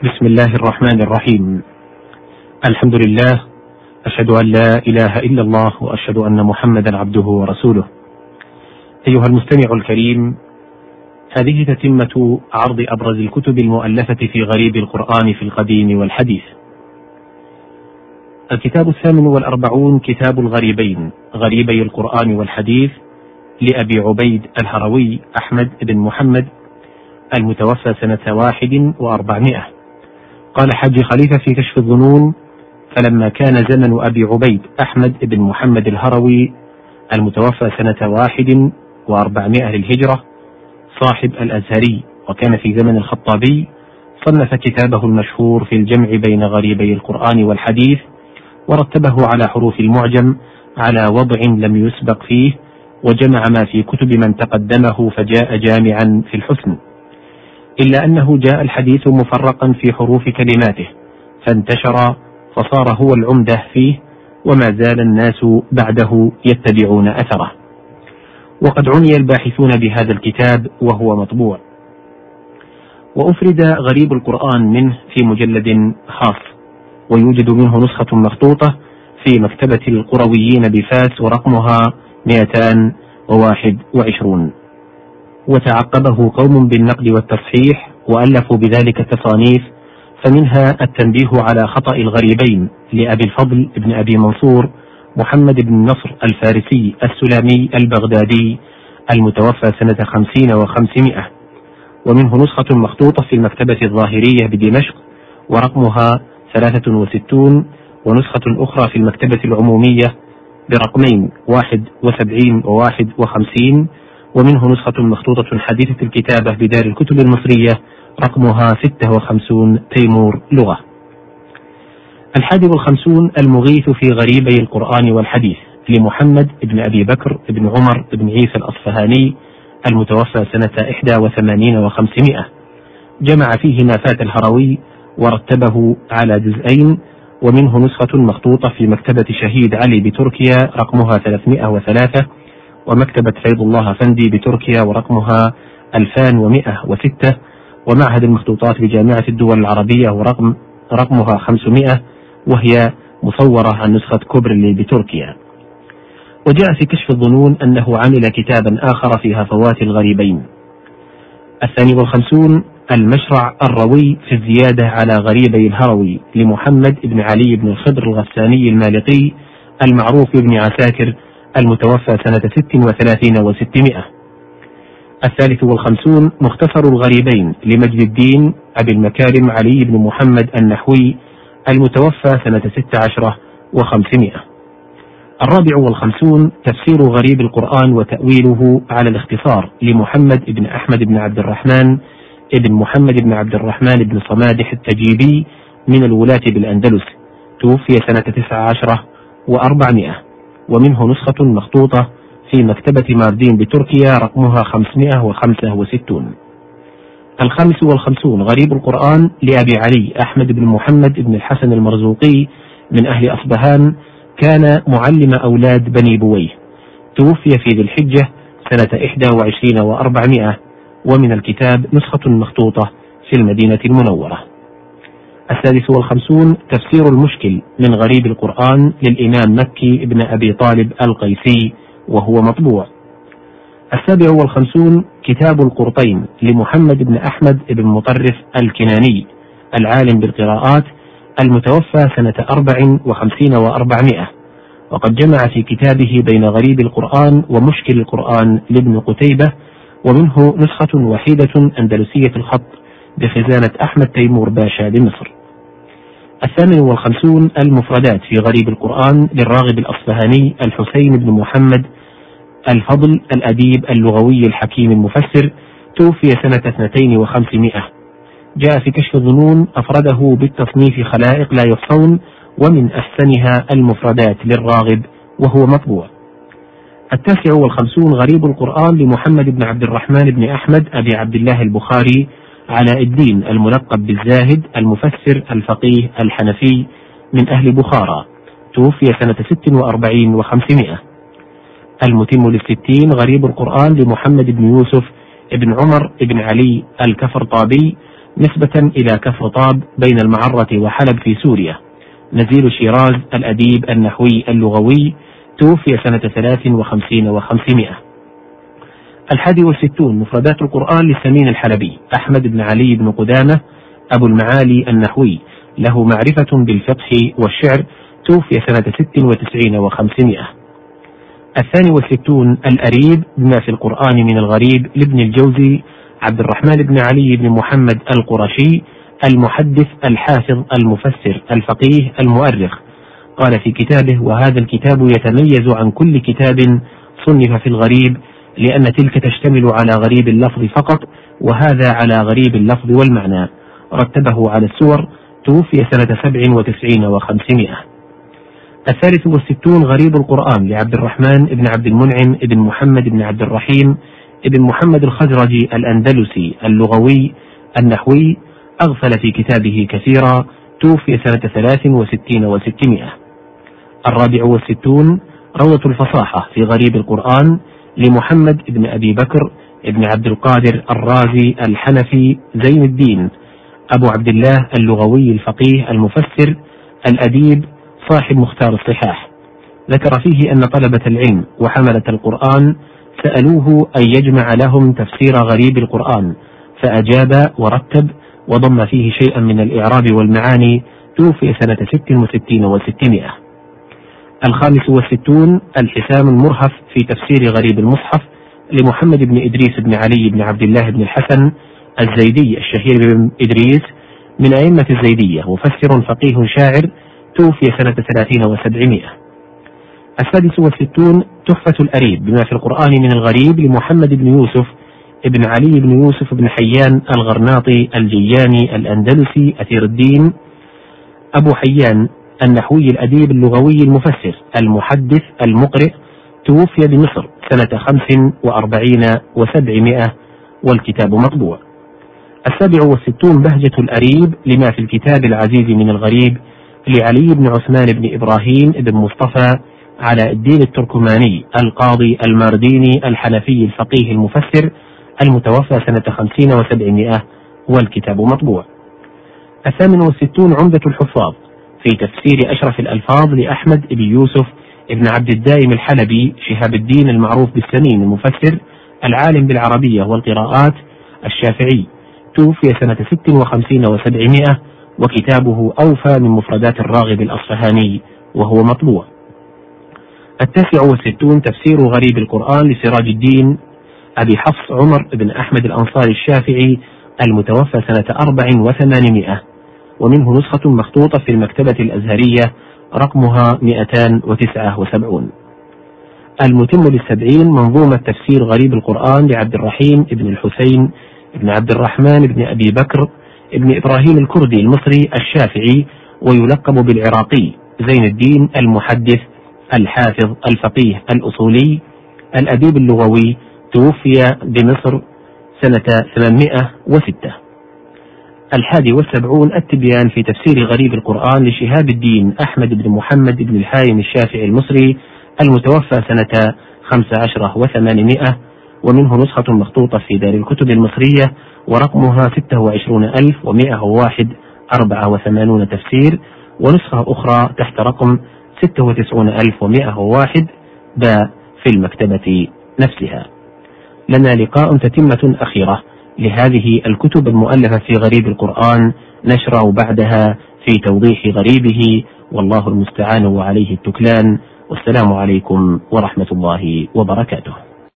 بسم الله الرحمن الرحيم. الحمد لله أشهد أن لا إله إلا الله وأشهد أن محمدا عبده ورسوله. أيها المستمع الكريم هذه تتمة عرض أبرز الكتب المؤلفة في غريب القرآن في القديم والحديث. الكتاب الثامن والأربعون كتاب الغريبين غريبي القرآن والحديث لأبي عبيد الهروي أحمد بن محمد المتوفى سنة واحد وأربعمائة. قال حج خليفة في كشف الظنون فلما كان زمن أبي عبيد أحمد بن محمد الهروي المتوفى سنة واحد وأربعمائة للهجرة صاحب الأزهري وكان في زمن الخطابي صنف كتابه المشهور في الجمع بين غريبي القرآن والحديث ورتبه على حروف المعجم على وضع لم يسبق فيه وجمع ما في كتب من تقدمه فجاء جامعا في الحسن. إلا أنه جاء الحديث مفرقا في حروف كلماته فانتشر فصار هو العمدة فيه وما زال الناس بعده يتبعون أثره. وقد عني الباحثون بهذا الكتاب وهو مطبوع. وأفرد غريب القرآن منه في مجلد خاص ويوجد منه نسخة مخطوطة في مكتبة القرويين بفاس ورقمها 221 وتعقبه قوم بالنقد والتصحيح وألفوا بذلك تصانيف فمنها التنبيه على خطأ الغريبين لأبي الفضل بن أبي منصور محمد بن نصر الفارسي السلامي البغدادي المتوفى سنة خمسين وخمسمائة. ومنه نسخة مخطوطة في المكتبة الظاهرية بدمشق ورقمها ثلاثة وستون ونسخة أخرى في المكتبة العمومية برقمين واحد وسبعين وواحد وخمسين ومنه نسخة مخطوطة حديثة الكتابة بدار الكتب المصرية رقمها ستة وخمسون تيمور لغة. الحادي والخمسون المغيث في غريبي القرآن والحديث لمحمد بن أبي بكر بن عمر بن عيسى الأصفهاني المتوفى سنة إحدى وثمانين وخمسمائة. جمع فيه ما فات الهروي ورتبه على جزئين ومنه نسخة مخطوطة في مكتبة شهيد علي بتركيا رقمها 303 ومكتبة فيض الله فندي بتركيا ورقمها 2106 ومعهد المخطوطات بجامعة الدول العربية ورقم رقمها 500 وهي مصورة عن نسخة كوبرلي بتركيا. وجاء في كشف الظنون أنه عمل كتابا آخر في هفوات الغريبين. الثاني والخمسون المشرع الروي في الزيادة على غريبي الهروي لمحمد بن علي بن الخضر الغساني المالقي المعروف بن عساكر المتوفى سنة ست وثلاثين وستمائة. الثالث والخمسون مختصر الغريبين لمجد الدين أبي المكارم علي بن محمد النحوي المتوفى سنة ست عشرة وخمسمائة. الرابع والخمسون تفسير غريب القرآن وتأويله على الاختصار لمحمد بن أحمد بن عبد الرحمن ابن محمد بن عبد الرحمن بن صمادح التجيبي من الولاة بالأندلس. توفي سنة تسع عشرة وأربعمائة. ومنه نسخة مخطوطة في مكتبة ماردين بتركيا رقمها خمسمائة وخمسة وستون. الخامس والخمسون غريب القرآن لأبي علي أحمد بن محمد بن الحسن المرزوقي من أهل أصبهان كان معلم أولاد بني بويه. توفي في ذي الحجة سنة إحدى وعشرين وأربعمائة ومن الكتاب نسخة مخطوطة في المدينة المنورة. السادس والخمسون تفسير المشكل من غريب القرآن للإمام مكي بن أبي طالب القيسي وهو مطبوع. السابع والخمسون كتاب القرطين لمحمد بن أحمد بن مطرف الكناني العالم بالقراءات المتوفى سنة أربع وخمسين وأربعمائة. وقد جمع في كتابه بين غريب القرآن ومشكل القرآن لابن قتيبة ومنه نسخة وحيدة أندلسية الخط بخزانة أحمد تيمور باشا بمصر. الثامن والخمسون المفردات في غريب القرآن للراغب الأصفهاني الحسين بن محمد الفضل الأديب اللغوي الحكيم المفسر توفي سنة اثنتين وخمسمائة. جاء في كشف الظنون أفرده بالتصنيف خلائق لا يحصون ومن أحسنها المفردات للراغب وهو مطبوع. التاسع والخمسون غريب القرآن لمحمد بن عبد الرحمن بن أحمد أبي عبد الله البخاري علاء الدين الملقب بالزاهد المفسر الفقيه الحنفي من أهل بخارى. توفي سنة ست وأربعين وخمسمائة. المتم للستين غريب القرآن لمحمد بن يوسف بن عمر بن علي الكفرطابي نسبة إلى كفر طاب بين المعرة وحلب في سوريا. نزيل شيراز الأديب النحوي اللغوي توفي سنة ثلاث وخمسين وخمسمائة. الحادي والستون مفردات القرآن للسمين الحلبي أحمد بن علي بن قدامة أبو المعالي النحوي. له معرفة بالفقه والشعر توفي سنة ست وتسعين وخمسمائة. الثاني والستون الأريب بما في القرآن من الغريب لابن الجوزي عبد الرحمن بن علي بن محمد القرشي المحدث الحافظ المفسر الفقيه المؤرخ. قال في كتابه وهذا الكتاب يتميز عن كل كتاب صنف في الغريب لأن تلك تشتمل على غريب اللفظ فقط وهذا على غريب اللفظ والمعنى. رتبه على السور توفي سنة سبع وتسعين وخمسمائة. الثالث والستون غريب القرآن لعبد الرحمن بن عبد المنعم بن محمد بن عبد الرحيم بن محمد الخزرجي الأندلسي اللغوي النحوي أغفل في كتابه كثيرا توفي سنة ثلاث وستين وستمائة. الرابع والستون روضة الفصاحة في غريب القرآن لمحمد بن أبي بكر بن عبد القادر الرازي الحنفي زين الدين أبو عبد الله اللغوي الفقيه المفسر الأديب صاحب مختار الصحاح. ذكر فيه أن طلبة العلم وحملة القرآن سألوه أن يجمع لهم تفسير غريب القرآن فأجاب ورتب وضم فيه شيئا من الإعراب والمعاني توفي سنة ست وستين وستمائة. الخامس والستون الحسام المرهف في تفسير غريب المصحف لمحمد بن إدريس بن علي بن عبد الله بن الحسن الزيدي الشهير بن إدريس من أئمة الزيدية مفسر فقيه شاعر توفي سنة ثلاثين وسبعمائة. السادس والستون تحفة الأريب بما في القرآن من الغريب لمحمد بن يوسف ابن علي بن يوسف بن حيان الغرناطي الجياني الأندلسي أثير الدين. أبو حيان النحوي الأديب اللغوي المفسر المحدث المقرئ توفي بمصر سنة خمس وأربعين وسبعمائة والكتاب مطبوع. السابع والستون بهجة الأريب لما في الكتاب العزيز من الغريب لعلي بن عثمان بن إبراهيم بن مصطفى على الدين التركماني القاضي المارديني الحنفي الفقيه المفسر المتوفى سنة خمسين وسبعمائة والكتاب مطبوع. الثامن والستون عمدة الحفاظ في تفسير أشرف الألفاظ لأحمد بن يوسف ابن عبد الدائم الحلبي شهاب الدين المعروف بالسمين المفسر العالم بالعربية والقراءات الشافعي. توفي سنة ست وخمسين وسبعمائة وكتابه أوفى من مفردات الراغب الأصفهاني وهو مطبوع. التاسع والستون تفسير غريب القرآن لسراج الدين أبي حفص عمر بن أحمد الأنصاري الشافعي المتوفى سنة أربع وثمانمائة. ومنه نسخة مخطوطة في المكتبة الأزهرية رقمها 279 المتم للسبعين منظومة تفسير غريب القرآن لعبد الرحيم بن الحسين بن عبد الرحمن بن أبي بكر بن إبراهيم الكردي المصري الشافعي ويلقب بالعراقي زين الدين المحدث الحافظ الفقيه الأصولي الأديب اللغوي توفي بمصر سنة 806 الحادي والسبعون التبيان في تفسير غريب القرآن لشهاب الدين أحمد بن محمد بن الحايم الشافعي المصري المتوفى سنة خمس عشرة وثمانمائة ومنه نسخة مخطوطة في دار الكتب المصرية ورقمها ستة وعشرون ألف ومائة وواحد أربعة وثمانون تفسير ونسخة أخرى تحت رقم ستة وتسعون ألف ومائة وواحد باء في المكتبة نفسها. لنا لقاء تتمة أخيرة. لهذه الكتب المؤلفة في غريب القرآن نشرع بعدها في توضيح غريبه والله المستعان وعليه التكلان والسلام عليكم ورحمة الله وبركاته.